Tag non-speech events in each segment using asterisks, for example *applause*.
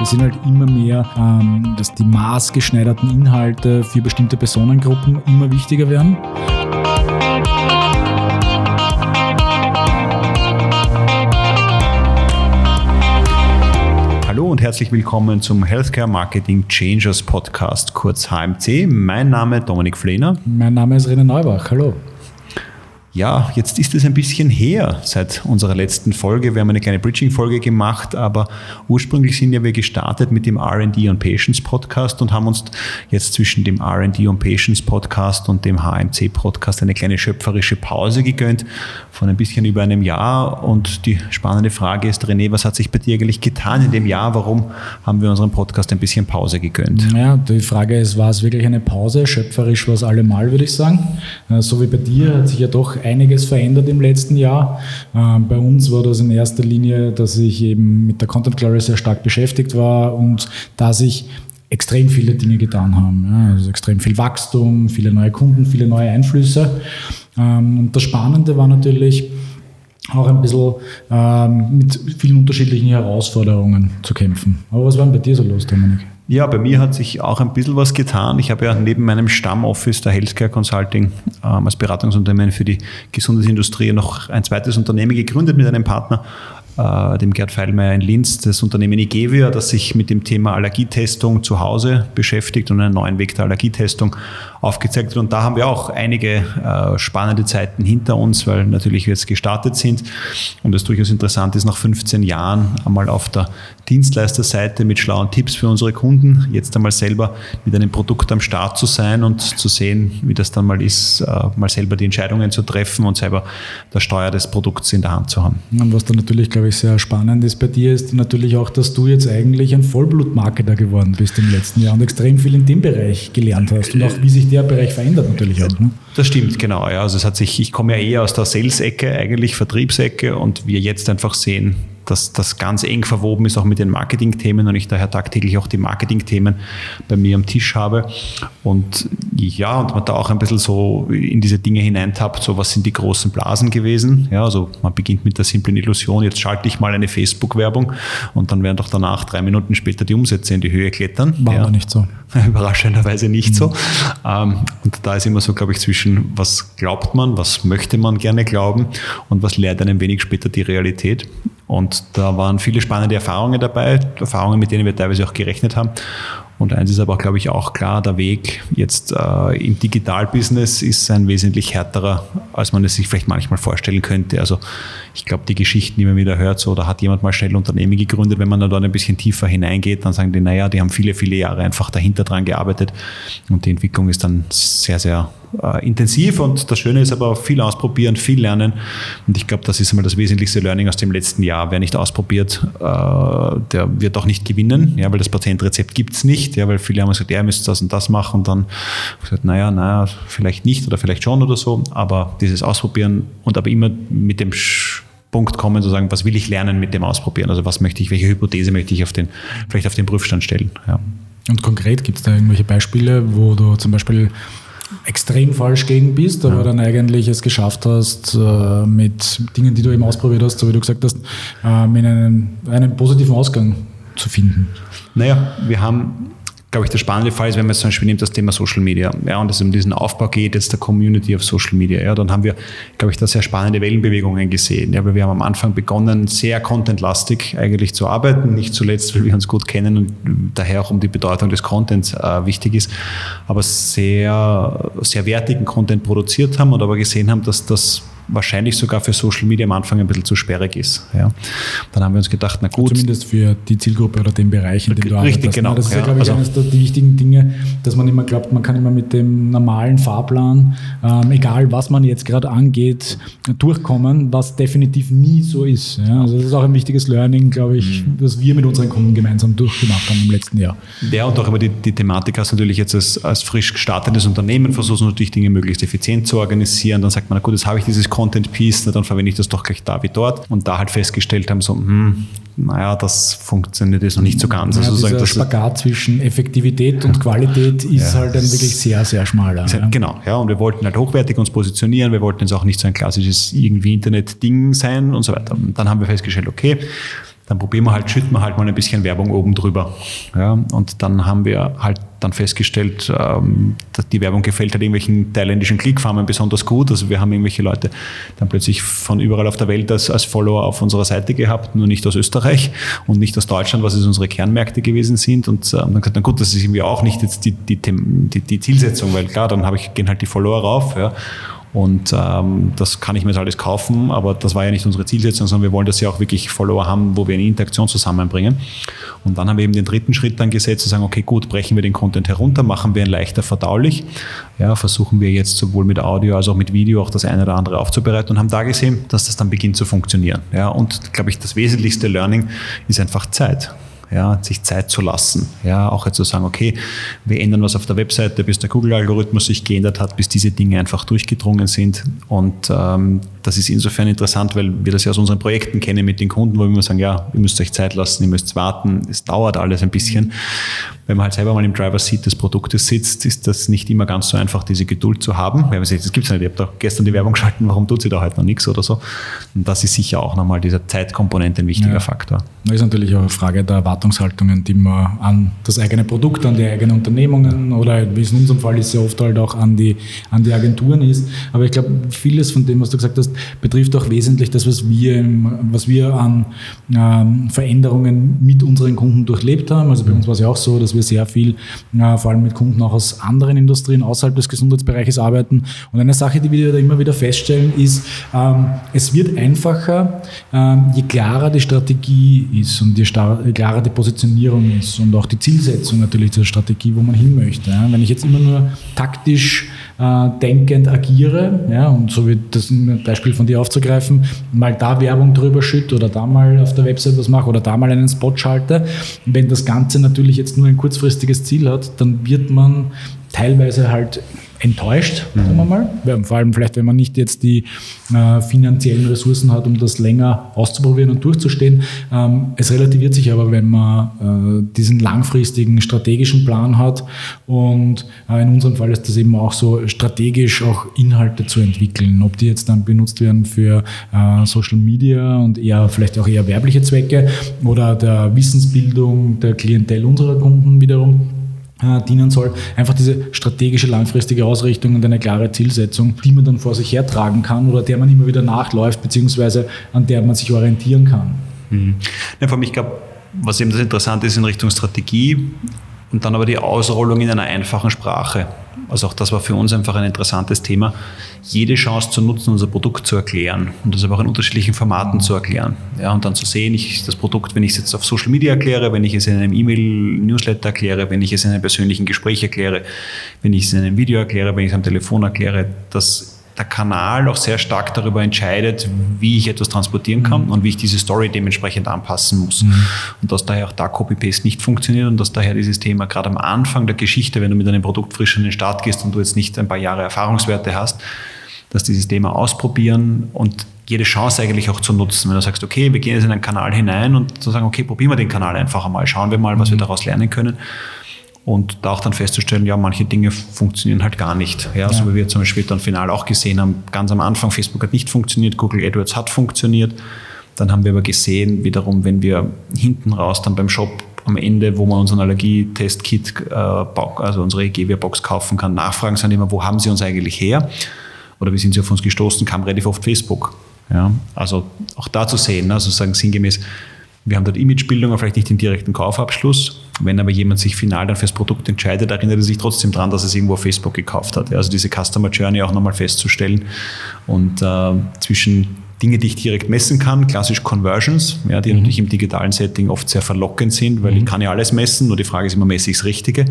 Wir sehen halt immer mehr, ähm, dass die maßgeschneiderten Inhalte für bestimmte Personengruppen immer wichtiger werden. Hallo und herzlich willkommen zum Healthcare Marketing Changers Podcast, kurz HMC. Mein Name ist Dominik Flehner. Mein Name ist René Neubach. Hallo. Ja, jetzt ist es ein bisschen her seit unserer letzten Folge. Wir haben eine kleine Bridging-Folge gemacht, aber ursprünglich sind ja wir gestartet mit dem RD und Patients Podcast und haben uns jetzt zwischen dem RD und Patients Podcast und dem HMC Podcast eine kleine schöpferische Pause gegönnt von ein bisschen über einem Jahr. Und die spannende Frage ist, René, was hat sich bei dir eigentlich getan in dem Jahr? Warum haben wir unserem Podcast ein bisschen Pause gegönnt? Ja, die Frage ist, war es wirklich eine Pause? Schöpferisch war es allemal, würde ich sagen. Äh, so wie bei dir hat sich ja doch einiges verändert im letzten Jahr. Ähm, bei uns war das in erster Linie, dass ich eben mit der Content Glory sehr stark beschäftigt war und da sich extrem viele Dinge getan haben. Also extrem viel Wachstum, viele neue Kunden, viele neue Einflüsse. Ähm, und das Spannende war natürlich, auch ein bisschen ähm, mit vielen unterschiedlichen Herausforderungen zu kämpfen. Aber was war denn bei dir so los, Dominik? Ja, bei mir hat sich auch ein bisschen was getan. Ich habe ja neben meinem Stammoffice der Healthcare Consulting ähm, als Beratungsunternehmen für die Gesundheitsindustrie noch ein zweites Unternehmen gegründet mit einem Partner, äh, dem Gerd Feilmeier in Linz, das Unternehmen Igevia, das sich mit dem Thema Allergietestung zu Hause beschäftigt und einen neuen Weg der Allergietestung aufgezeigt hat. Und da haben wir auch einige äh, spannende Zeiten hinter uns, weil natürlich wir jetzt gestartet sind und es durchaus interessant ist, nach 15 Jahren einmal auf der Dienstleisterseite mit schlauen Tipps für unsere Kunden, jetzt einmal selber mit einem Produkt am Start zu sein und zu sehen, wie das dann mal ist, äh, mal selber die Entscheidungen zu treffen und selber das Steuer des Produkts in der Hand zu haben. Und was dann natürlich, glaube ich, sehr spannend ist bei dir, ist natürlich auch, dass du jetzt eigentlich ein Vollblutmarketer geworden bist im letzten Jahr und extrem viel in dem Bereich gelernt hast und auch wie sich der Bereich verändert natürlich auch. Ne? Das stimmt, genau. Ja. Also es hat sich, ich komme ja eher aus der Sales-Ecke, eigentlich Vertriebsecke und wir jetzt einfach sehen, dass das ganz eng verwoben ist auch mit den Marketing-Themen und ich daher tagtäglich auch die Marketing-Themen bei mir am Tisch habe. Und ja, und man da auch ein bisschen so in diese Dinge hineintappt, so was sind die großen Blasen gewesen. Ja, also man beginnt mit der simplen Illusion, jetzt schalte ich mal eine Facebook-Werbung und dann werden doch danach drei Minuten später die Umsätze in die Höhe klettern. War ja. aber nicht so. *laughs* Überraschenderweise nicht mhm. so. Ähm, und da ist immer so, glaube ich, zwischen was glaubt man, was möchte man gerne glauben und was lehrt einem wenig später die Realität. Und da waren viele spannende Erfahrungen dabei, Erfahrungen, mit denen wir teilweise auch gerechnet haben. Und eins ist aber, glaube ich, auch klar, der Weg jetzt äh, im Digitalbusiness ist ein wesentlich härterer, als man es sich vielleicht manchmal vorstellen könnte. Also ich glaube, die Geschichten, die man wieder hört, so, da hat jemand mal schnell Unternehmen gegründet, wenn man da dort ein bisschen tiefer hineingeht, dann sagen die, naja, die haben viele, viele Jahre einfach dahinter dran gearbeitet und die Entwicklung ist dann sehr, sehr äh, intensiv und das Schöne ist aber viel ausprobieren, viel lernen und ich glaube, das ist einmal das wesentlichste Learning aus dem letzten Jahr. Wer nicht ausprobiert, äh, der wird auch nicht gewinnen, ja, weil das Patientrezept gibt es nicht, ja, weil viele haben gesagt, ja, ihr müsst das und das machen und dann gesagt, naja, naja, vielleicht nicht oder vielleicht schon oder so, aber dieses Ausprobieren und aber immer mit dem Punkt kommen, zu sagen, was will ich lernen mit dem Ausprobieren? Also was möchte ich, welche Hypothese möchte ich auf den, vielleicht auf den Prüfstand stellen? Ja. Und konkret gibt es da irgendwelche Beispiele, wo du zum Beispiel extrem falsch gegen bist, aber ja. dann eigentlich es geschafft hast, äh, mit Dingen, die du eben ausprobiert hast, so wie du gesagt hast, ähm, in einen, einen positiven Ausgang zu finden? Naja, wir haben glaube ich, der spannende Fall ist, wenn man zum Beispiel nimmt das Thema Social Media, ja, und es um diesen Aufbau geht, jetzt der Community auf Social Media, ja, dann haben wir, glaube ich, da sehr spannende Wellenbewegungen gesehen, ja, weil wir haben am Anfang begonnen, sehr contentlastig eigentlich zu arbeiten, nicht zuletzt, weil wir uns gut kennen und daher auch um die Bedeutung des Contents äh, wichtig ist, aber sehr, sehr wertigen Content produziert haben und aber gesehen haben, dass das wahrscheinlich sogar für Social Media am Anfang ein bisschen zu sperrig ist. Ja. Dann haben wir uns gedacht, na gut. Zumindest für die Zielgruppe oder den Bereich, in dem du arbeitest. Richtig, genau. Das ist ja, glaube ich, also, eines der wichtigen Dinge, dass man immer glaubt, man kann immer mit dem normalen Fahrplan, ähm, egal was man jetzt gerade angeht, durchkommen, was definitiv nie so ist. Ja. Also das ist auch ein wichtiges Learning, glaube ich, mhm. das wir mit unseren Kunden gemeinsam durchgemacht haben im letzten Jahr. Ja, und auch immer die, die Thematik hast natürlich jetzt als, als frisch gestartetes Unternehmen, versuchst natürlich Dinge möglichst effizient zu organisieren. Dann sagt man, na gut, jetzt habe ich dieses Content Piece, dann verwende ich das doch gleich da wie dort. Und da halt festgestellt haben, so, hm, naja, das funktioniert jetzt noch nicht so ganz. Ja, also dieser Spagat zwischen Effektivität und Qualität ist ja, halt ein wirklich sehr, sehr schmaler. Halt, ja. Genau, ja, und wir wollten halt hochwertig uns positionieren, wir wollten jetzt auch nicht so ein klassisches irgendwie Internet-Ding sein und so weiter. Und dann haben wir festgestellt, okay, dann probieren wir halt, schütten wir halt mal ein bisschen Werbung oben drüber. Ja, und dann haben wir halt dann festgestellt, ähm, die Werbung gefällt halt irgendwelchen thailändischen Klickfarmen besonders gut. Also wir haben irgendwelche Leute dann plötzlich von überall auf der Welt als, als Follower auf unserer Seite gehabt, nur nicht aus Österreich und nicht aus Deutschland, was es unsere Kernmärkte gewesen sind. Und ähm, dann gesagt, na gut, das ist irgendwie auch nicht jetzt die, die, die, die Zielsetzung, weil klar, dann habe ich, gehen halt die Follower rauf. Ja. Und ähm, das kann ich mir jetzt alles kaufen, aber das war ja nicht unsere Zielsetzung, sondern wir wollen, dass sie auch wirklich Follower haben, wo wir eine Interaktion zusammenbringen. Und dann haben wir eben den dritten Schritt dann gesetzt, zu sagen, okay, gut, brechen wir den Content herunter, machen wir ihn leichter verdaulich. Ja, versuchen wir jetzt sowohl mit Audio als auch mit Video auch das eine oder andere aufzubereiten und haben da gesehen, dass das dann beginnt zu funktionieren. Ja, und glaube ich, das wesentlichste Learning ist einfach Zeit ja, sich Zeit zu lassen. Ja, auch jetzt zu sagen, okay, wir ändern was auf der Webseite, bis der Google-Algorithmus sich geändert hat, bis diese Dinge einfach durchgedrungen sind. Und ähm, das ist insofern interessant, weil wir das ja aus unseren Projekten kennen mit den Kunden, wo wir immer sagen, ja, ihr müsst euch Zeit lassen, ihr müsst warten, es dauert alles ein bisschen. Wenn man halt selber mal im Driver-Seat des Produktes sitzt, ist das nicht immer ganz so einfach, diese Geduld zu haben. Weil man sagt, das gibt es nicht, ich habe doch gestern die Werbung geschalten, warum tut sie da heute noch nichts oder so. Und das ist sicher auch nochmal dieser Zeitkomponente ein wichtiger ja. Faktor. Das ist natürlich auch eine Frage der Erwartungshaltungen, die man an das eigene Produkt, an die eigenen Unternehmungen oder wie es in unserem Fall ist, ja oft halt auch an die, an die Agenturen ist. Aber ich glaube, vieles von dem, was du gesagt hast, betrifft auch wesentlich das, was wir, was wir an ähm, Veränderungen mit unseren Kunden durchlebt haben. Also bei uns war es ja auch so, dass wir sehr viel, äh, vor allem mit Kunden auch aus anderen Industrien außerhalb des Gesundheitsbereiches arbeiten. Und eine Sache, die wir da immer wieder feststellen, ist, ähm, es wird einfacher, ähm, je klarer die Strategie ist und je klarer die Positionierung ist und auch die Zielsetzung natürlich zur Strategie, wo man hin möchte. Wenn ich jetzt immer nur taktisch äh, denkend agiere, ja, und so wie das Beispiel von dir aufzugreifen, mal da Werbung drüber schütte oder da mal auf der Website was mache oder da mal einen Spot schalte. Wenn das Ganze natürlich jetzt nur ein kurzfristiges Ziel hat, dann wird man teilweise halt enttäuscht, mhm. sagen wir mal. Vor allem vielleicht, wenn man nicht jetzt die äh, finanziellen Ressourcen hat, um das länger auszuprobieren und durchzustehen. Ähm, es relativiert sich aber, wenn man äh, diesen langfristigen strategischen Plan hat. Und äh, in unserem Fall ist das eben auch so, strategisch auch Inhalte zu entwickeln. Ob die jetzt dann benutzt werden für äh, Social Media und eher vielleicht auch eher werbliche Zwecke oder der Wissensbildung der Klientel unserer Kunden wiederum äh, dienen soll. Einfach diese strategische, langfristige Ausrichtung und eine klare Zielsetzung, die man dann vor sich hertragen kann oder der man immer wieder nachläuft, beziehungsweise an der man sich orientieren kann. Mhm. Ja, vor allem, ich glaube, was eben das Interessante ist in Richtung Strategie, und dann aber die Ausrollung in einer einfachen Sprache. Also auch das war für uns einfach ein interessantes Thema, jede Chance zu nutzen, unser Produkt zu erklären und das aber auch in unterschiedlichen Formaten zu erklären. Ja, und dann zu sehen, ich, das Produkt, wenn ich es jetzt auf Social Media erkläre, wenn ich es in einem E-Mail-Newsletter erkläre, wenn ich es in einem persönlichen Gespräch erkläre, wenn ich es in einem Video erkläre, wenn ich es am Telefon erkläre, dass der Kanal auch sehr stark darüber entscheidet, wie ich etwas transportieren kann mhm. und wie ich diese Story dementsprechend anpassen muss. Mhm. Und dass daher auch da Copy-Paste nicht funktioniert und dass daher dieses Thema gerade am Anfang der Geschichte, wenn du mit einem Produkt frisch in den Start gehst und du jetzt nicht ein paar Jahre Erfahrungswerte hast, dass dieses Thema ausprobieren und jede Chance eigentlich auch zu nutzen. Wenn du sagst, okay, wir gehen jetzt in einen Kanal hinein und zu sagen, okay, probieren wir den Kanal einfach einmal, schauen wir mal, was wir mhm. daraus lernen können und da auch dann festzustellen, ja, manche Dinge funktionieren halt gar nicht. Ja, ja. So wie wir zum Beispiel dann final auch gesehen haben, ganz am Anfang, Facebook hat nicht funktioniert, Google AdWords hat funktioniert. Dann haben wir aber gesehen, wiederum, wenn wir hinten raus dann beim Shop am Ende, wo man unseren Allergietest-Kit, äh, also unsere EGW-Box kaufen kann, nachfragen, sind immer, wo haben Sie uns eigentlich her? Oder wie sind Sie auf uns gestoßen? Kam relativ oft Facebook. Ja, also auch da zu sehen, also sagen sinngemäß, wir haben dort Imagebildung, aber vielleicht nicht den direkten Kaufabschluss. Wenn aber jemand sich final dann fürs Produkt entscheidet, erinnert er sich trotzdem daran, dass er es irgendwo auf Facebook gekauft hat. Also diese Customer Journey auch nochmal festzustellen und äh, zwischen Dinge, die ich direkt messen kann, klassisch Conversions, ja, die mhm. natürlich im digitalen Setting oft sehr verlockend sind, weil mhm. ich kann ja alles messen, nur die Frage ist immer, messe ich das Richtige?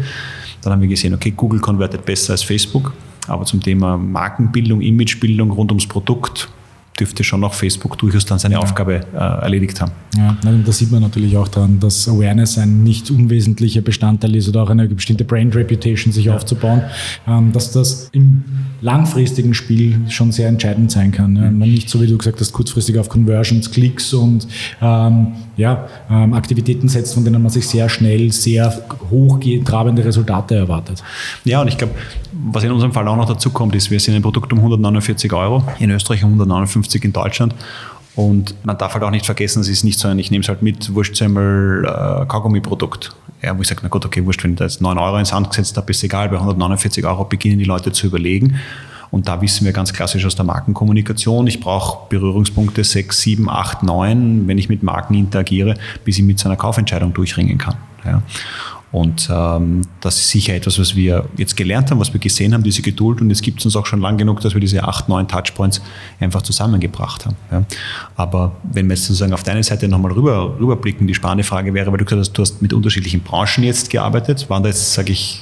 Dann haben wir gesehen, okay, Google konvertiert besser als Facebook, aber zum Thema Markenbildung, Imagebildung rund ums Produkt dürfte schon noch Facebook durchaus dann seine ja. Aufgabe äh, erledigt haben. Ja, da sieht man natürlich auch dann, dass Awareness ein nicht unwesentlicher Bestandteil ist oder auch eine bestimmte Brand Reputation sich ja. aufzubauen, ähm, dass das im langfristigen Spiel schon sehr entscheidend sein kann. Ja. Man nicht so, wie du gesagt hast, kurzfristig auf Conversions, Klicks und ähm, ja, ähm, Aktivitäten setzt, von denen man sich sehr schnell sehr hochtrabende Resultate erwartet. Ja, und ich glaube, was in unserem Fall auch noch dazu kommt, ist, wir sind ein Produkt um 149 Euro, in Österreich um 159 in Deutschland. Und man darf halt auch nicht vergessen, es ist nicht so ein, ich nehme es halt mit, Wurstsemmel, äh, Kaugummi-Produkt. Ja, wo ich sage, na gut, okay, wurscht, wenn ich da jetzt 9 Euro ins Hand gesetzt habe, ist egal, bei 149 Euro beginnen die Leute zu überlegen. Und da wissen wir ganz klassisch aus der Markenkommunikation, ich brauche Berührungspunkte 6, 7, 8, 9, wenn ich mit Marken interagiere, bis ich mit so einer Kaufentscheidung durchringen kann. Ja. Und ähm, das ist sicher etwas, was wir jetzt gelernt haben, was wir gesehen haben, diese Geduld. Und es gibt uns auch schon lang genug, dass wir diese acht, neun Touchpoints einfach zusammengebracht haben. Ja. Aber wenn wir jetzt sozusagen auf deine Seite nochmal rüber, rüberblicken, die spannende Frage wäre, weil du gesagt hast, du hast mit unterschiedlichen Branchen jetzt gearbeitet. Waren da jetzt, sage ich,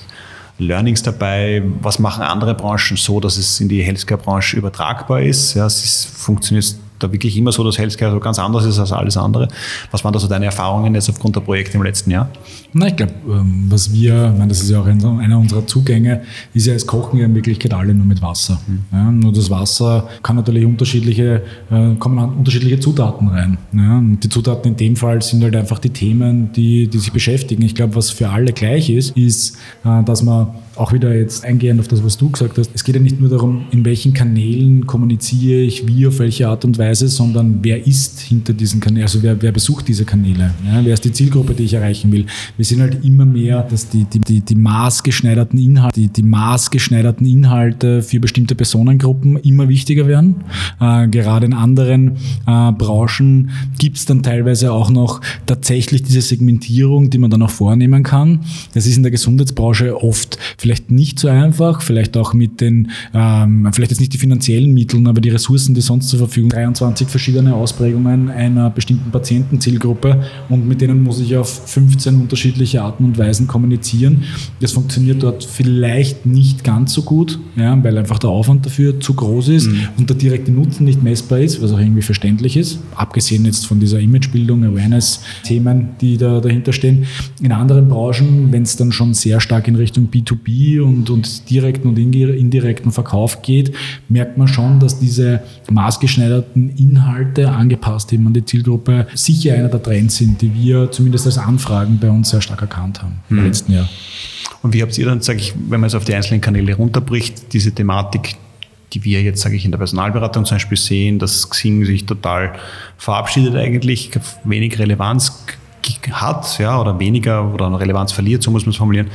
Learnings dabei? Was machen andere Branchen so, dass es in die Healthcare-Branche übertragbar ist? Ja, es ist, funktioniert da wirklich immer so, dass Healthcare so ganz anders ist als alles andere. Was waren da so deine Erfahrungen jetzt aufgrund der Projekte im letzten Jahr? Na, ich glaube, ähm, was wir, ich meine, das ist ja auch einer unserer Zugänge, ist ja, es kochen ja in Wirklichkeit alle nur mit Wasser. Mhm. Ja, nur das Wasser kann natürlich unterschiedliche, äh, kommen unterschiedliche Zutaten rein. Ja, und die Zutaten in dem Fall sind halt einfach die Themen, die, die sich beschäftigen. Ich glaube, was für alle gleich ist, ist, äh, dass man auch wieder jetzt eingehend auf das, was du gesagt hast, es geht ja nicht nur darum, in welchen Kanälen kommuniziere ich, wie, auf welche Art und Weise, sondern wer ist hinter diesen Kanälen, also wer, wer besucht diese Kanäle, ja, wer ist die Zielgruppe, die ich erreichen will. Wir sehen halt immer mehr, dass die, die, die, die maßgeschneiderten Inhalte, die, die maßgeschneiderten Inhalte für bestimmte Personengruppen immer wichtiger werden. Äh, gerade in anderen äh, Branchen gibt es dann teilweise auch noch tatsächlich diese Segmentierung, die man dann auch vornehmen kann. Das ist in der Gesundheitsbranche oft vielleicht nicht so einfach, vielleicht auch mit den, ähm, vielleicht jetzt nicht die finanziellen Mitteln, aber die Ressourcen, die sonst zur Verfügung 23 verschiedene Ausprägungen einer bestimmten Patientenzielgruppe und mit denen muss ich auf 15 unterschiedliche Arten und Weisen kommunizieren. Das funktioniert dort vielleicht nicht ganz so gut, ja, weil einfach der Aufwand dafür zu groß ist mhm. und der direkte Nutzen nicht messbar ist, was auch irgendwie verständlich ist, abgesehen jetzt von dieser Imagebildung, Awareness-Themen, die da dahinter stehen. In anderen Branchen, wenn es dann schon sehr stark in Richtung B2B und, und direkten und indirekten Verkauf geht, merkt man schon, dass diese maßgeschneiderten Inhalte angepasst eben an die Zielgruppe sicher einer der Trends sind, die wir zumindest als Anfragen bei uns sehr stark erkannt haben im mhm. letzten Jahr. Und wie habt ihr dann, sage ich, wenn man es auf die einzelnen Kanäle runterbricht, diese Thematik, die wir jetzt, sage ich, in der Personalberatung zum Beispiel sehen, dass Xing sich total verabschiedet eigentlich, wenig Relevanz hat, ja, oder weniger oder eine Relevanz verliert, so muss man es formulieren.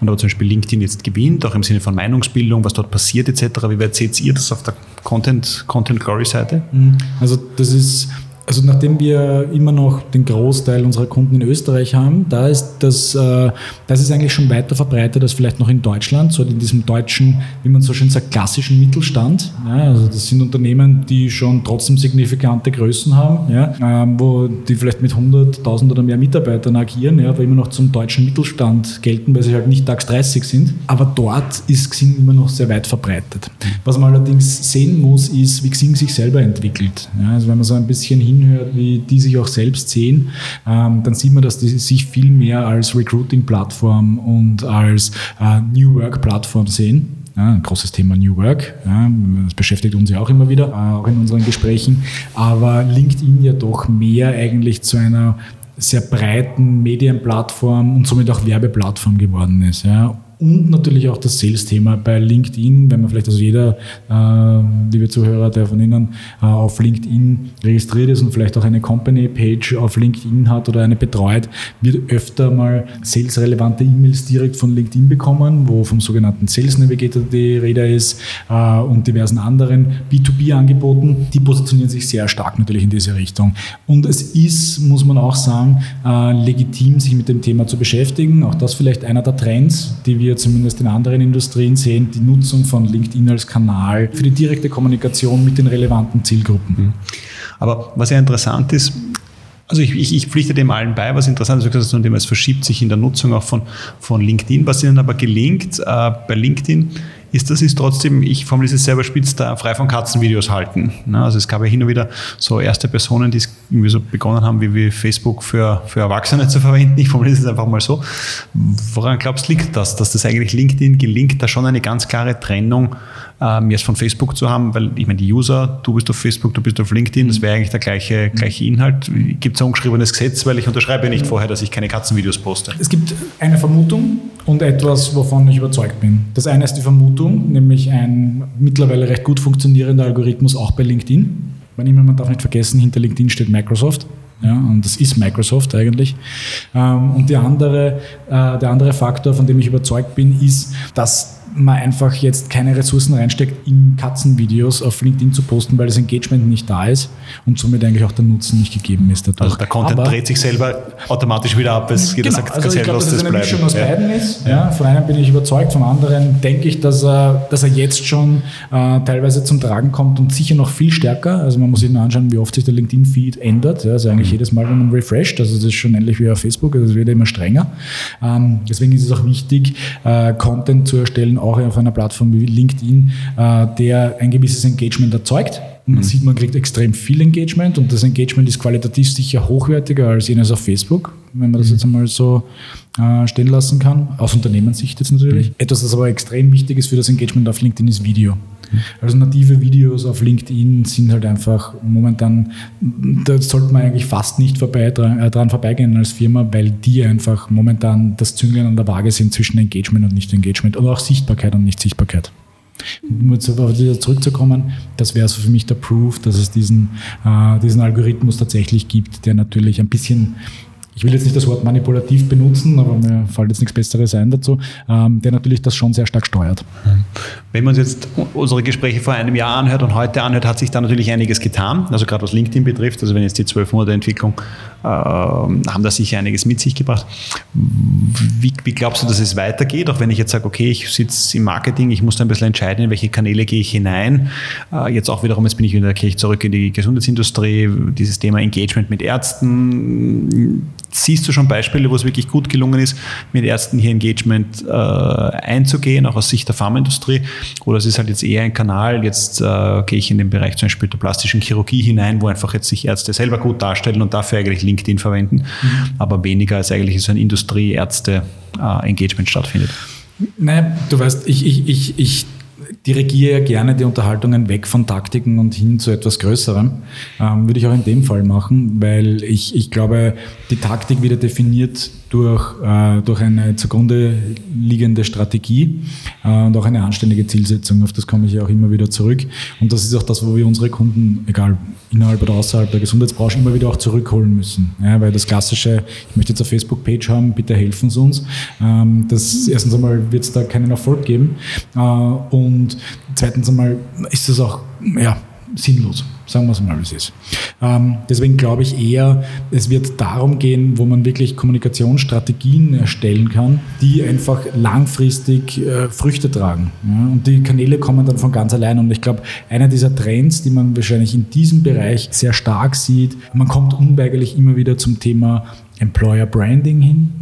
Und aber zum Beispiel LinkedIn jetzt gewinnt, auch im Sinne von Meinungsbildung, was dort passiert etc. Wie weit seht ihr das auf der Content, Content Glory Seite? Mhm. Also das ist also nachdem wir immer noch den Großteil unserer Kunden in Österreich haben, da ist das, äh, das ist eigentlich schon weiter verbreitet als vielleicht noch in Deutschland, so in diesem deutschen, wie man so schön sagt, klassischen Mittelstand. Ja, also das sind Unternehmen, die schon trotzdem signifikante Größen haben, ja, äh, wo die vielleicht mit 100.000 oder mehr Mitarbeitern agieren, ja, aber immer noch zum deutschen Mittelstand gelten, weil sie halt nicht DAX 30 sind. Aber dort ist Xing immer noch sehr weit verbreitet. Was man allerdings sehen muss, ist, wie Xing sich selber entwickelt. Ja, also wenn man so ein bisschen hin hinhört, wie die sich auch selbst sehen, ähm, dann sieht man, dass die sich viel mehr als Recruiting-Plattform und als äh, New Work-Plattform sehen. Ja, ein großes Thema New Work. Ja, das beschäftigt uns ja auch immer wieder, äh, auch in unseren Gesprächen. Aber LinkedIn ja doch mehr eigentlich zu einer sehr breiten Medienplattform und somit auch Werbeplattform geworden ist. Ja und natürlich auch das Sales-Thema bei LinkedIn, wenn man vielleicht also jeder, äh, liebe Zuhörer, der von Ihnen äh, auf LinkedIn registriert ist und vielleicht auch eine Company-Page auf LinkedIn hat oder eine betreut, wird öfter mal sales-relevante E-Mails direkt von LinkedIn bekommen, wo vom sogenannten Sales Navigator die Rede ist äh, und diversen anderen B2B-Angeboten. Die positionieren sich sehr stark natürlich in diese Richtung. Und es ist, muss man auch sagen, äh, legitim, sich mit dem Thema zu beschäftigen. Auch das vielleicht einer der Trends, die wir wir zumindest in anderen Industrien sehen, die Nutzung von LinkedIn als Kanal für die direkte Kommunikation mit den relevanten Zielgruppen. Mhm. Aber was ja interessant ist, also ich, ich, ich, pflichte dem allen bei, was interessant ist, dass es verschiebt sich in der Nutzung auch von, von LinkedIn. Was ihnen aber gelingt äh, bei LinkedIn, ist, das ist trotzdem, ich formuliere es selber spitz, da frei von Katzenvideos halten. Ne? Also es gab ja hin und wieder so erste Personen, die irgendwie so begonnen haben, wie, wie Facebook für, für Erwachsene zu verwenden. Ich formuliere es einfach mal so. Woran glaubst du, liegt das, dass das eigentlich LinkedIn gelingt, da schon eine ganz klare Trennung ähm, jetzt von Facebook zu haben, weil ich meine, die User, du bist auf Facebook, du bist auf LinkedIn, das wäre eigentlich der gleiche, gleiche Inhalt. Gibt es ein ungeschriebenes Gesetz, weil ich unterschreibe nicht vorher, dass ich keine Katzenvideos poste? Es gibt eine Vermutung und etwas, wovon ich überzeugt bin. Das eine ist die Vermutung, nämlich ein mittlerweile recht gut funktionierender Algorithmus auch bei LinkedIn man darf nicht vergessen, hinter LinkedIn steht Microsoft. Ja, und das ist Microsoft eigentlich. Ähm, und andere, äh, der andere Faktor, von dem ich überzeugt bin, ist, dass man einfach jetzt keine Ressourcen reinsteckt, in Katzenvideos auf LinkedIn zu posten, weil das Engagement nicht da ist und somit eigentlich auch der Nutzen nicht gegeben ist dadurch. Also der Content Aber, dreht sich selber automatisch wieder ab, es geht genau, das also ich glaube, dass es eine bleiben. Mischung aus ja. beiden ist. Ja. ja. Von einem bin ich überzeugt, vom anderen denke ich, dass er, dass er jetzt schon äh, teilweise zum Tragen kommt und sicher noch viel stärker. Also man muss sich nur anschauen, wie oft sich der LinkedIn-Feed ändert. Ja, also eigentlich mhm. jedes Mal, wenn man refresht, also das ist schon ähnlich wie auf Facebook, also es wird immer strenger. Ähm, deswegen ist es auch wichtig, äh, Content zu erstellen, auch auf einer Plattform wie LinkedIn, äh, der ein gewisses Engagement erzeugt. Und man mhm. sieht, man kriegt extrem viel Engagement und das Engagement ist qualitativ sicher hochwertiger als jenes auf Facebook, wenn man das mhm. jetzt einmal so äh, stehen lassen kann, aus Unternehmenssicht jetzt natürlich. Mhm. Etwas, das aber extrem wichtig ist für das Engagement auf LinkedIn, ist Video. Also native Videos auf LinkedIn sind halt einfach momentan, da sollte man eigentlich fast nicht vorbei, dran, äh, dran vorbeigehen als Firma, weil die einfach momentan das Züngeln an der Waage sind zwischen Engagement und Nicht-Engagement oder auch Sichtbarkeit und Nicht-Sichtbarkeit. Um jetzt wieder zurückzukommen, das wäre so für mich der Proof, dass es diesen, äh, diesen Algorithmus tatsächlich gibt, der natürlich ein bisschen ich will jetzt nicht das Wort manipulativ benutzen, aber mir fällt jetzt nichts Besseres ein dazu, ähm, der natürlich das schon sehr stark steuert. Wenn man uns jetzt unsere Gespräche vor einem Jahr anhört und heute anhört, hat sich da natürlich einiges getan. Also gerade was LinkedIn betrifft, also wenn jetzt die zwölf Monate Entwicklung haben da sicher einiges mit sich gebracht. Wie, wie, glaubst du, dass es weitergeht? Auch wenn ich jetzt sage, okay, ich sitze im Marketing, ich muss da ein bisschen entscheiden, in welche Kanäle gehe ich hinein. Äh, jetzt auch wiederum, jetzt bin ich wieder, zurück in die Gesundheitsindustrie, dieses Thema Engagement mit Ärzten Siehst du schon Beispiele, wo es wirklich gut gelungen ist, mit Ärzten hier Engagement äh, einzugehen, auch aus Sicht der Pharmaindustrie? Oder es ist halt jetzt eher ein Kanal, jetzt äh, gehe ich in den Bereich zum Beispiel der plastischen Chirurgie hinein, wo einfach jetzt sich Ärzte selber gut darstellen und dafür eigentlich LinkedIn verwenden, mhm. aber weniger als eigentlich so ein Industrie-Ärzte-Engagement äh, stattfindet. Naja, du weißt, ich, ich, ich, ich dirigiere gerne die Unterhaltungen weg von Taktiken und hin zu etwas Größerem. Ähm, würde ich auch in dem Fall machen, weil ich, ich glaube, die Taktik wieder definiert durch, äh, durch eine zugrunde liegende Strategie äh, und auch eine anständige Zielsetzung. Auf das komme ich ja auch immer wieder zurück. Und das ist auch das, wo wir unsere Kunden, egal innerhalb oder außerhalb der Gesundheitsbranche, immer wieder auch zurückholen müssen. Ja, weil das klassische, ich möchte jetzt eine Facebook-Page haben, bitte helfen Sie uns. Ähm, das erstens einmal wird es da keinen Erfolg geben. Äh, und zweitens einmal ist es auch, ja, sinnlos. Sagen wir es mal, wie es ist. Ähm, deswegen glaube ich eher, es wird darum gehen, wo man wirklich Kommunikationsstrategien erstellen kann, die einfach langfristig äh, Früchte tragen. Ja? Und die Kanäle kommen dann von ganz allein. Und ich glaube, einer dieser Trends, die man wahrscheinlich in diesem Bereich sehr stark sieht, man kommt unweigerlich immer wieder zum Thema Employer Branding hin.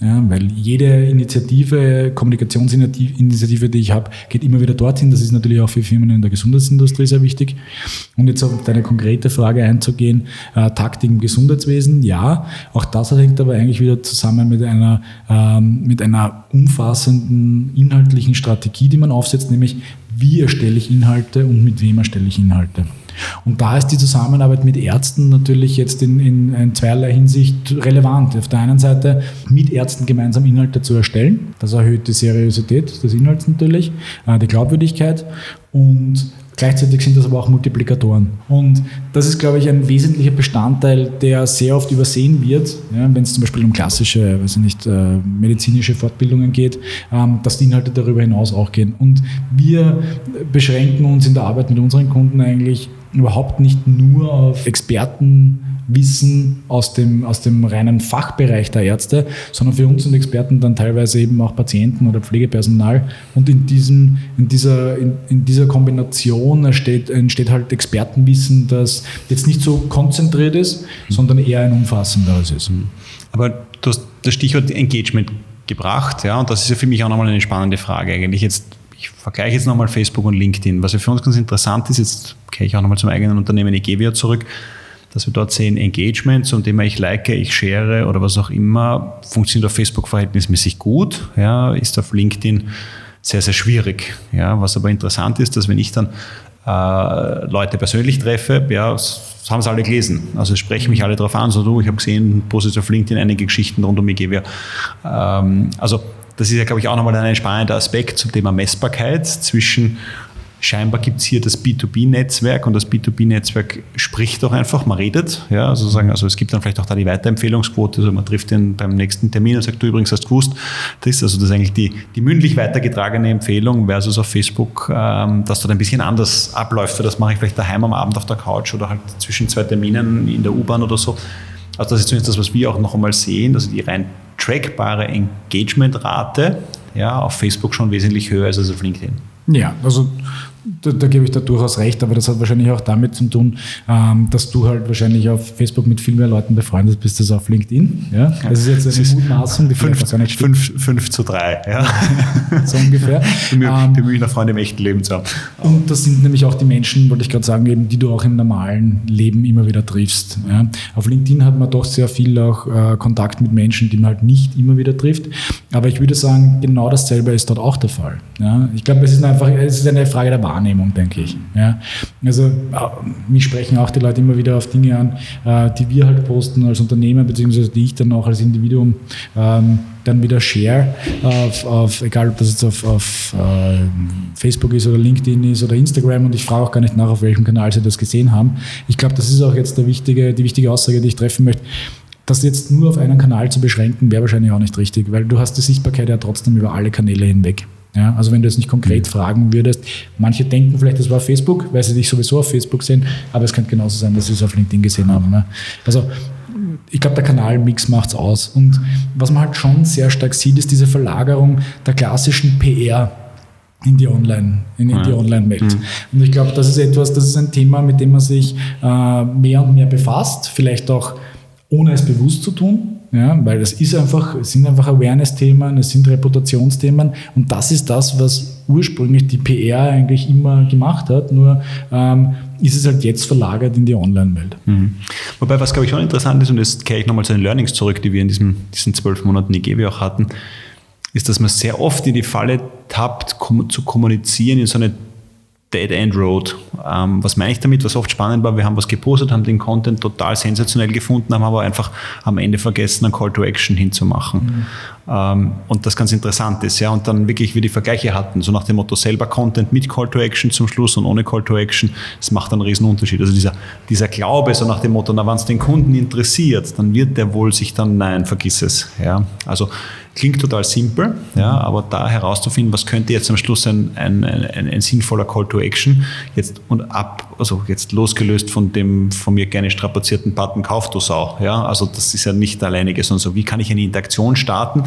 Ja, weil jede Initiative, Kommunikationsinitiative, die ich habe, geht immer wieder dorthin. Das ist natürlich auch für Firmen in der Gesundheitsindustrie sehr wichtig. Und jetzt auf deine konkrete Frage einzugehen, äh, Taktik im Gesundheitswesen, ja, auch das hängt aber eigentlich wieder zusammen mit einer, ähm, mit einer umfassenden inhaltlichen Strategie, die man aufsetzt, nämlich wie erstelle ich Inhalte und mit wem erstelle ich Inhalte. Und da ist die Zusammenarbeit mit Ärzten natürlich jetzt in, in, in zweierlei Hinsicht relevant. Auf der einen Seite mit Ärzten gemeinsam Inhalte zu erstellen. Das erhöht die Seriosität des Inhalts natürlich, äh, die Glaubwürdigkeit und Gleichzeitig sind das aber auch Multiplikatoren. Und das ist, glaube ich, ein wesentlicher Bestandteil, der sehr oft übersehen wird, ja, wenn es zum Beispiel um klassische, weiß ich nicht, äh, medizinische Fortbildungen geht, ähm, dass die Inhalte darüber hinaus auch gehen. Und wir beschränken uns in der Arbeit mit unseren Kunden eigentlich überhaupt nicht nur auf Expertenwissen aus dem, aus dem reinen Fachbereich der Ärzte, sondern für uns sind Experten dann teilweise eben auch Patienten oder Pflegepersonal. Und in, diesem, in, dieser, in, in dieser Kombination entsteht, entsteht halt Expertenwissen, das jetzt nicht so konzentriert ist, sondern eher ein umfassenderes ist. Mhm. Aber du hast das Stichwort Engagement gebracht, ja, und das ist ja für mich auch nochmal eine spannende Frage eigentlich. Jetzt ich vergleiche jetzt nochmal Facebook und LinkedIn. Was ja für uns ganz interessant ist, jetzt gehe ich auch nochmal zum eigenen Unternehmen Egevia zurück, dass wir dort sehen, Engagement zum Thema ich like, ich share oder was auch immer, funktioniert auf Facebook verhältnismäßig gut, ja, ist auf LinkedIn sehr, sehr schwierig. Ja, was aber interessant ist, dass wenn ich dann äh, Leute persönlich treffe, ja, das haben sie alle gelesen. Also sprechen mich alle darauf an, so du, ich habe gesehen, postet auf LinkedIn einige Geschichten rund um Egevia. Ähm, also das ist ja, glaube ich, auch nochmal ein spannender Aspekt zum Thema Messbarkeit zwischen scheinbar gibt es hier das B2B-Netzwerk und das B2B-Netzwerk spricht doch einfach, man redet. Ja, also, sagen, also es gibt dann vielleicht auch da die Weiterempfehlungsquote, also man trifft den beim nächsten Termin und sagt, du übrigens hast gewusst, das ist also das ist eigentlich die, die mündlich weitergetragene Empfehlung versus auf Facebook, ähm, dass dort ein bisschen anders abläuft. Das mache ich vielleicht daheim am Abend auf der Couch oder halt zwischen zwei Terminen in der U-Bahn oder so. Also das ist zumindest das, was wir auch noch einmal sehen, also die rein trackbare Engagementrate ja, auf Facebook schon wesentlich höher ist als auf LinkedIn. Ja, also da, da, gebe ich da durchaus recht, aber das hat wahrscheinlich auch damit zu tun, ähm, dass du halt wahrscheinlich auf Facebook mit viel mehr Leuten befreundet bist als auf LinkedIn. Ja? Das ist jetzt eine Mutmaßung, die fünf, gar nicht stimmt. Fünf, fünf zu drei, ja. *laughs* so ungefähr. Ähm, bemühe ähm, Freunde im echten Leben zu haben. Und das sind nämlich auch die Menschen, wollte ich gerade sagen, eben, die du auch im normalen Leben immer wieder triffst. Ja? Auf LinkedIn hat man doch sehr viel auch äh, Kontakt mit Menschen, die man halt nicht immer wieder trifft. Aber ich würde sagen, genau dasselbe ist dort auch der Fall. Ja? Ich glaube, es ist einfach, es ist eine Frage der Wahrnehmung, denke ich. Ja? Also äh, mich sprechen auch die Leute immer wieder auf Dinge an, äh, die wir halt posten als Unternehmer, beziehungsweise die ich dann auch als Individuum ähm, dann wieder share, auf, auf, egal ob das jetzt auf, auf äh, Facebook ist oder LinkedIn ist oder Instagram und ich frage auch gar nicht nach, auf welchem Kanal sie das gesehen haben. Ich glaube, das ist auch jetzt der wichtige, die wichtige Aussage, die ich treffen möchte das jetzt nur auf einen Kanal zu beschränken, wäre wahrscheinlich auch nicht richtig, weil du hast die Sichtbarkeit ja trotzdem über alle Kanäle hinweg. Ja, also wenn du jetzt nicht konkret mhm. fragen würdest, manche denken vielleicht, das war Facebook, weil sie dich sowieso auf Facebook sehen, aber es könnte genauso sein, dass sie es auf LinkedIn gesehen haben. Ne? Also ich glaube, der Kanalmix macht es aus. Und was man halt schon sehr stark sieht, ist diese Verlagerung der klassischen PR in die Online, in, in die Online-Welt. Mhm. Und ich glaube, das ist etwas, das ist ein Thema, mit dem man sich äh, mehr und mehr befasst, vielleicht auch ohne es bewusst zu tun. Ja, weil es ist einfach, es sind einfach Awareness-Themen, es sind Reputationsthemen und das ist das, was ursprünglich die PR eigentlich immer gemacht hat, nur ähm, ist es halt jetzt verlagert in die Online-Welt. Mhm. Wobei, was glaube ich schon interessant ist, und jetzt kehre ich nochmal zu den Learnings zurück, die wir in diesem, diesen zwölf Monaten IGW auch hatten, ist, dass man sehr oft in die Falle tappt, zu kommunizieren in so eine Dead End Road. Ähm, was meine ich damit? Was oft spannend war, wir haben was gepostet, haben den Content total sensationell gefunden, haben aber einfach am Ende vergessen, einen Call to Action hinzumachen. Mhm. Ähm, und das ganz interessant ist, ja, und dann wirklich wir die Vergleiche hatten, so nach dem Motto selber Content mit Call to Action zum Schluss und ohne Call to Action, das macht einen riesen Unterschied. Also dieser, dieser Glaube, so nach dem Motto, na, wenn es den Kunden interessiert, dann wird der wohl sich dann, nein, vergiss es, ja. Also Klingt total simpel, ja, aber da herauszufinden, was könnte jetzt am Schluss ein, ein, ein, ein, sinnvoller Call to Action jetzt und ab, also jetzt losgelöst von dem von mir gerne strapazierten Button Kauf du Sau, ja, also das ist ja nicht der alleinige, sondern so, wie kann ich eine Interaktion starten,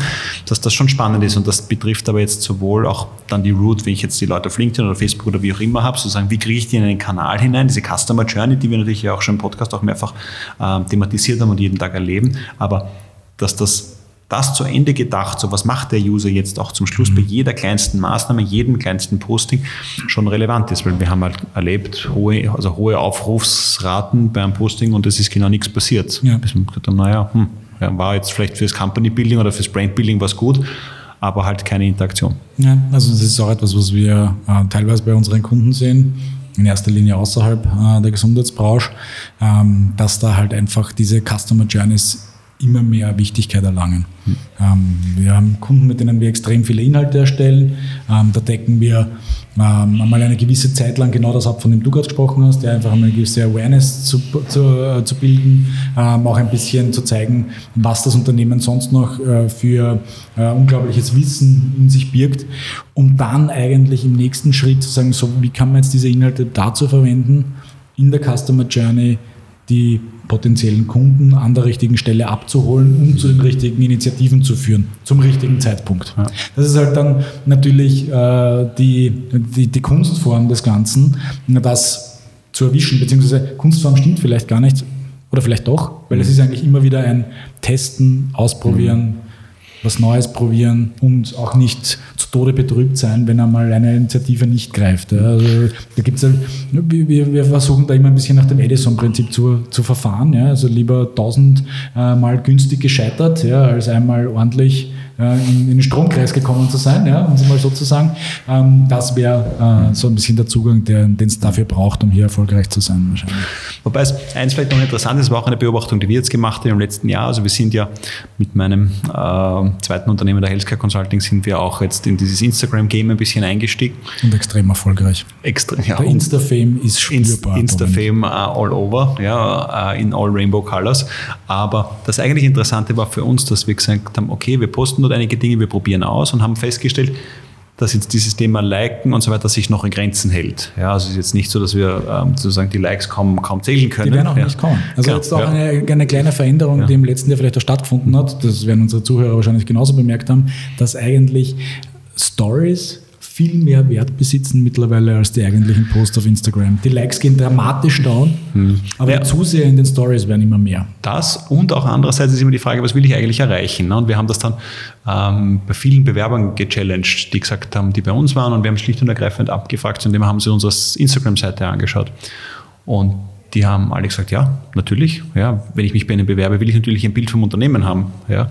dass das schon spannend ist und das betrifft aber jetzt sowohl auch dann die Route, wenn ich jetzt die Leute auf LinkedIn oder Facebook oder wie auch immer habe, sozusagen, wie kriege ich die in einen Kanal hinein, diese Customer Journey, die wir natürlich ja auch schon im Podcast auch mehrfach äh, thematisiert haben und jeden Tag erleben, aber dass das das zu Ende gedacht, so was macht der User jetzt auch zum Schluss mhm. bei jeder kleinsten Maßnahme, jedem kleinsten Posting schon relevant ist, weil wir haben halt erlebt, hohe, also hohe Aufrufsraten beim Posting und es ist genau nichts passiert. Ja. Bis wir gesagt haben, naja, hm, war jetzt vielleicht fürs Company Building oder fürs Brand Building was gut, aber halt keine Interaktion. Ja, also das ist auch etwas, was wir äh, teilweise bei unseren Kunden sehen in erster Linie außerhalb äh, der Gesundheitsbranche, ähm, dass da halt einfach diese Customer Journeys immer mehr Wichtigkeit erlangen. Ähm, wir haben Kunden, mit denen wir extrem viele Inhalte erstellen. Ähm, da decken wir ähm, einmal eine gewisse Zeit lang genau das ab, von dem du gerade gesprochen hast, der einfach eine gewisse Awareness zu, zu, äh, zu bilden, ähm, auch ein bisschen zu zeigen, was das Unternehmen sonst noch äh, für äh, unglaubliches Wissen in sich birgt, um dann eigentlich im nächsten Schritt zu sagen, so wie kann man jetzt diese Inhalte dazu verwenden, in der Customer Journey die potenziellen Kunden an der richtigen Stelle abzuholen, um zu den richtigen Initiativen zu führen, zum richtigen Zeitpunkt. Ja. Das ist halt dann natürlich äh, die, die, die Kunstform des Ganzen, das zu erwischen, beziehungsweise Kunstform stimmt vielleicht gar nicht, oder vielleicht doch, weil mhm. es ist eigentlich immer wieder ein Testen, Ausprobieren, mhm was Neues probieren und auch nicht zu Tode betrübt sein, wenn einmal eine Initiative nicht greift. Also da gibt's halt, wir, versuchen da immer ein bisschen nach dem Edison-Prinzip zu, zu verfahren. Ja? Also lieber tausendmal günstig gescheitert, ja, als einmal ordentlich äh, in, in, den Stromkreis gekommen zu sein, ja, um es mal so zu sagen. Ähm, das wäre äh, so ein bisschen der Zugang, den es dafür braucht, um hier erfolgreich zu sein wahrscheinlich. Wobei es eins vielleicht noch interessant ist, war auch eine Beobachtung, die wir jetzt gemacht haben im letzten Jahr. Also wir sind ja mit meinem äh, zweiten Unternehmen, der Healthcare Consulting, sind wir auch jetzt in dieses Instagram-Game ein bisschen eingestiegen. Und extrem erfolgreich. Extrem, ja. Der Insta-Fame ist spürbar. Insta-Fame uh, all over, ja, uh, in all rainbow colors. Aber das eigentlich Interessante war für uns, dass wir gesagt haben, okay, wir posten dort einige Dinge, wir probieren aus und haben festgestellt, dass jetzt dieses Thema Liken und so weiter sich noch in Grenzen hält. Ja, also es ist jetzt nicht so, dass wir ähm, sozusagen die Likes kaum, kaum zählen können. Die werden auch ja. nicht kommen. Also ja, jetzt auch ja. eine, eine, kleine Veränderung, die im letzten Jahr vielleicht auch stattgefunden hat, das werden unsere Zuhörer wahrscheinlich genauso bemerkt haben, dass eigentlich Stories viel mehr Wert besitzen mittlerweile als die eigentlichen Posts auf Instagram. Die Likes gehen dramatisch down, hm. aber ja. die Zuseher in den Stories werden immer mehr. Das und auch andererseits ist immer die Frage, was will ich eigentlich erreichen? Ne? Und wir haben das dann ähm, bei vielen Bewerbern gechallenged, die gesagt haben, die bei uns waren und wir haben schlicht und ergreifend abgefragt, und dem haben sie unsere Instagram-Seite angeschaut. Und die haben alle gesagt, ja, natürlich. Ja, wenn ich mich bei Ihnen bewerbe, will ich natürlich ein Bild vom Unternehmen haben. Ja.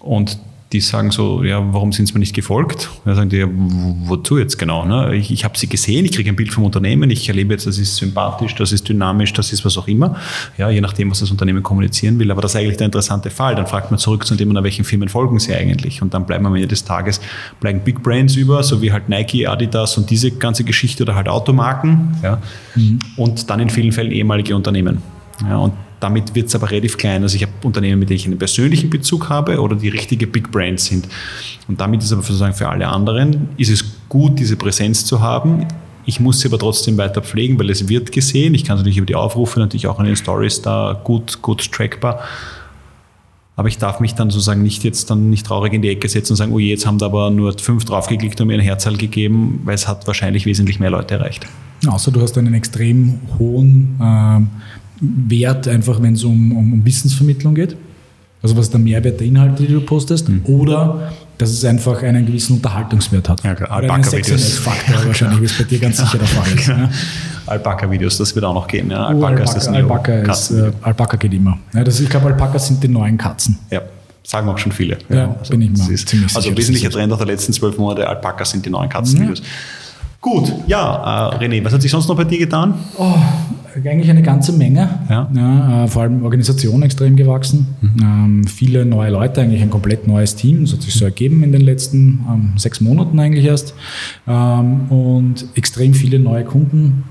Und die sagen so, ja, warum sind sie mir nicht gefolgt? Da sagen die, ja, wozu jetzt genau? Ne? Ich, ich habe sie gesehen, ich kriege ein Bild vom Unternehmen, ich erlebe jetzt, das ist sympathisch, das ist dynamisch, das ist was auch immer, ja, je nachdem, was das Unternehmen kommunizieren will. Aber das ist eigentlich der interessante Fall. Dann fragt man zurück zu dem, nach welchen Firmen folgen sie eigentlich? Und dann bleiben am Ende des Tages bleiben Big Brands über, so wie halt Nike, Adidas und diese ganze Geschichte oder halt Automarken. Ja? Mhm. Und dann in vielen Fällen ehemalige Unternehmen. Ja, und damit wird es aber relativ klein. Also ich habe Unternehmen, mit denen ich einen persönlichen Bezug habe oder die richtige Big Brands sind. Und damit ist aber sozusagen für alle anderen, ist es gut, diese Präsenz zu haben. Ich muss sie aber trotzdem weiter pflegen, weil es wird gesehen. Ich kann es natürlich über die Aufrufe natürlich auch in den Stories da gut, gut trackbar. Aber ich darf mich dann sozusagen nicht jetzt dann nicht traurig in die Ecke setzen und sagen, oh je, jetzt haben da aber nur fünf draufgeklickt und mir eine Herzzahl gegeben, weil es hat wahrscheinlich wesentlich mehr Leute erreicht. Außer du hast einen extrem hohen äh, Wert, einfach wenn es um, um, um, Wissensvermittlung geht. Also was ist der Mehrwert der Inhalte, die du postest, mhm. oder dass es einfach einen gewissen Unterhaltungswert hat. Ja, klar. Alpaka-Videos. Faktor wahrscheinlich, wie es bei dir ganz sicher der Fall ist. Ja. Alpaka-Videos, das wird auch noch gehen. Ja. Alpaka, Alpaka, ist das Alpaka, ist, äh, Alpaka geht immer. Ja, das, ich glaube, Alpakas sind die neuen Katzen. Ja. Sagen auch schon viele. Ja, also, bin ich mal ist, ziemlich Also wesentlicher Trend auch der letzten zwölf Monate, Alpakas sind die neuen Katzenvideos. Ja. Gut, ja, äh, René, was hat sich sonst noch bei dir getan? Oh, eigentlich eine ganze Menge. Ja. ja äh, vor allem Organisation extrem gewachsen. Mhm. Ähm, viele neue Leute, eigentlich ein komplett neues Team. Das hat sich so ergeben in den letzten ähm, sechs Monaten eigentlich erst. Ähm, und extrem viele neue Kunden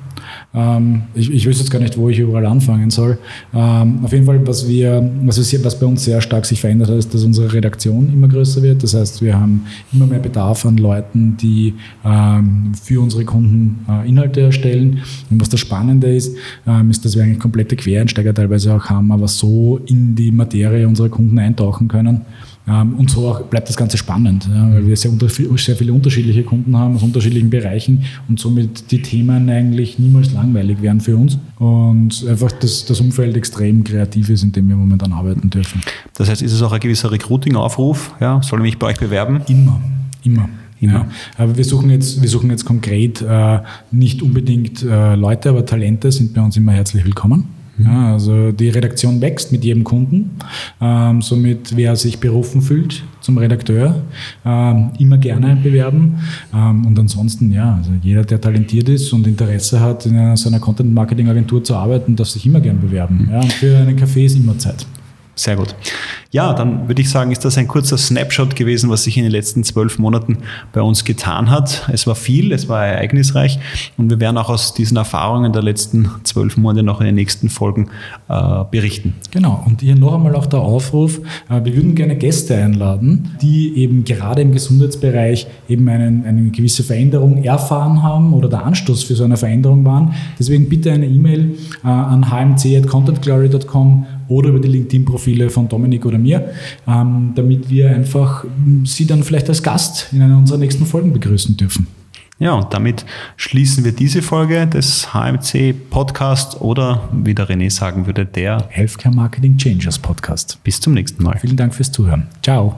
ähm, ich, ich wüsste jetzt gar nicht, wo ich überall anfangen soll. Ähm, auf jeden Fall, was, wir, was, wir, was bei uns sehr stark sich verändert hat, ist, dass unsere Redaktion immer größer wird. Das heißt, wir haben immer mehr Bedarf an Leuten, die ähm, für unsere Kunden äh, Inhalte erstellen. Und was das Spannende ist, ist, dass wir eigentlich komplette Quereinsteiger teilweise auch haben, aber so in die Materie unserer Kunden eintauchen können. Ähm, und so auch bleibt das Ganze spannend, weil wir sehr, sehr, viele unterschiedliche Kunden haben aus unterschiedlichen Bereichen und somit die Themen eigentlich niemals langweilig werden für uns und einfach das, das Umfeld extrem kreativ ist, in dem wir momentan arbeiten dürfen. Das heißt, ist es auch ein gewisser Recruiting-Aufruf? Ja? Soll ich mich bei euch bewerben? Immer, immer. Ja, aber wir suchen jetzt, wir suchen jetzt konkret äh, nicht unbedingt äh, Leute, aber Talente sind bei uns immer herzlich willkommen. Ja, also die Redaktion wächst mit jedem Kunden. Ähm, somit, wer sich berufen fühlt zum Redakteur, ähm, immer gerne bewerben. Ähm, und ansonsten, ja, also jeder, der talentiert ist und Interesse hat, in einer, so einer Content-Marketing-Agentur zu arbeiten, darf sich immer gerne bewerben. Ja, und für einen Café ist immer Zeit. Sehr gut. Ja, dann würde ich sagen, ist das ein kurzer Snapshot gewesen, was sich in den letzten zwölf Monaten bei uns getan hat. Es war viel, es war ereignisreich und wir werden auch aus diesen Erfahrungen der letzten zwölf Monate noch in den nächsten Folgen äh, berichten. Genau, und hier noch einmal auch der Aufruf, äh, wir würden gerne Gäste einladen, die eben gerade im Gesundheitsbereich eben einen, eine gewisse Veränderung erfahren haben oder der Anstoß für so eine Veränderung waren. Deswegen bitte eine E-Mail äh, an hmc.contentglory.com oder über die LinkedIn-Profile von Dominik oder mir, ähm, damit wir einfach hm, Sie dann vielleicht als Gast in einer unserer nächsten Folgen begrüßen dürfen. Ja, und damit schließen wir diese Folge des HMC Podcast oder, wie der René sagen würde, der Healthcare Marketing Changers Podcast. Bis zum nächsten Mal. Vielen Dank fürs Zuhören. Ciao.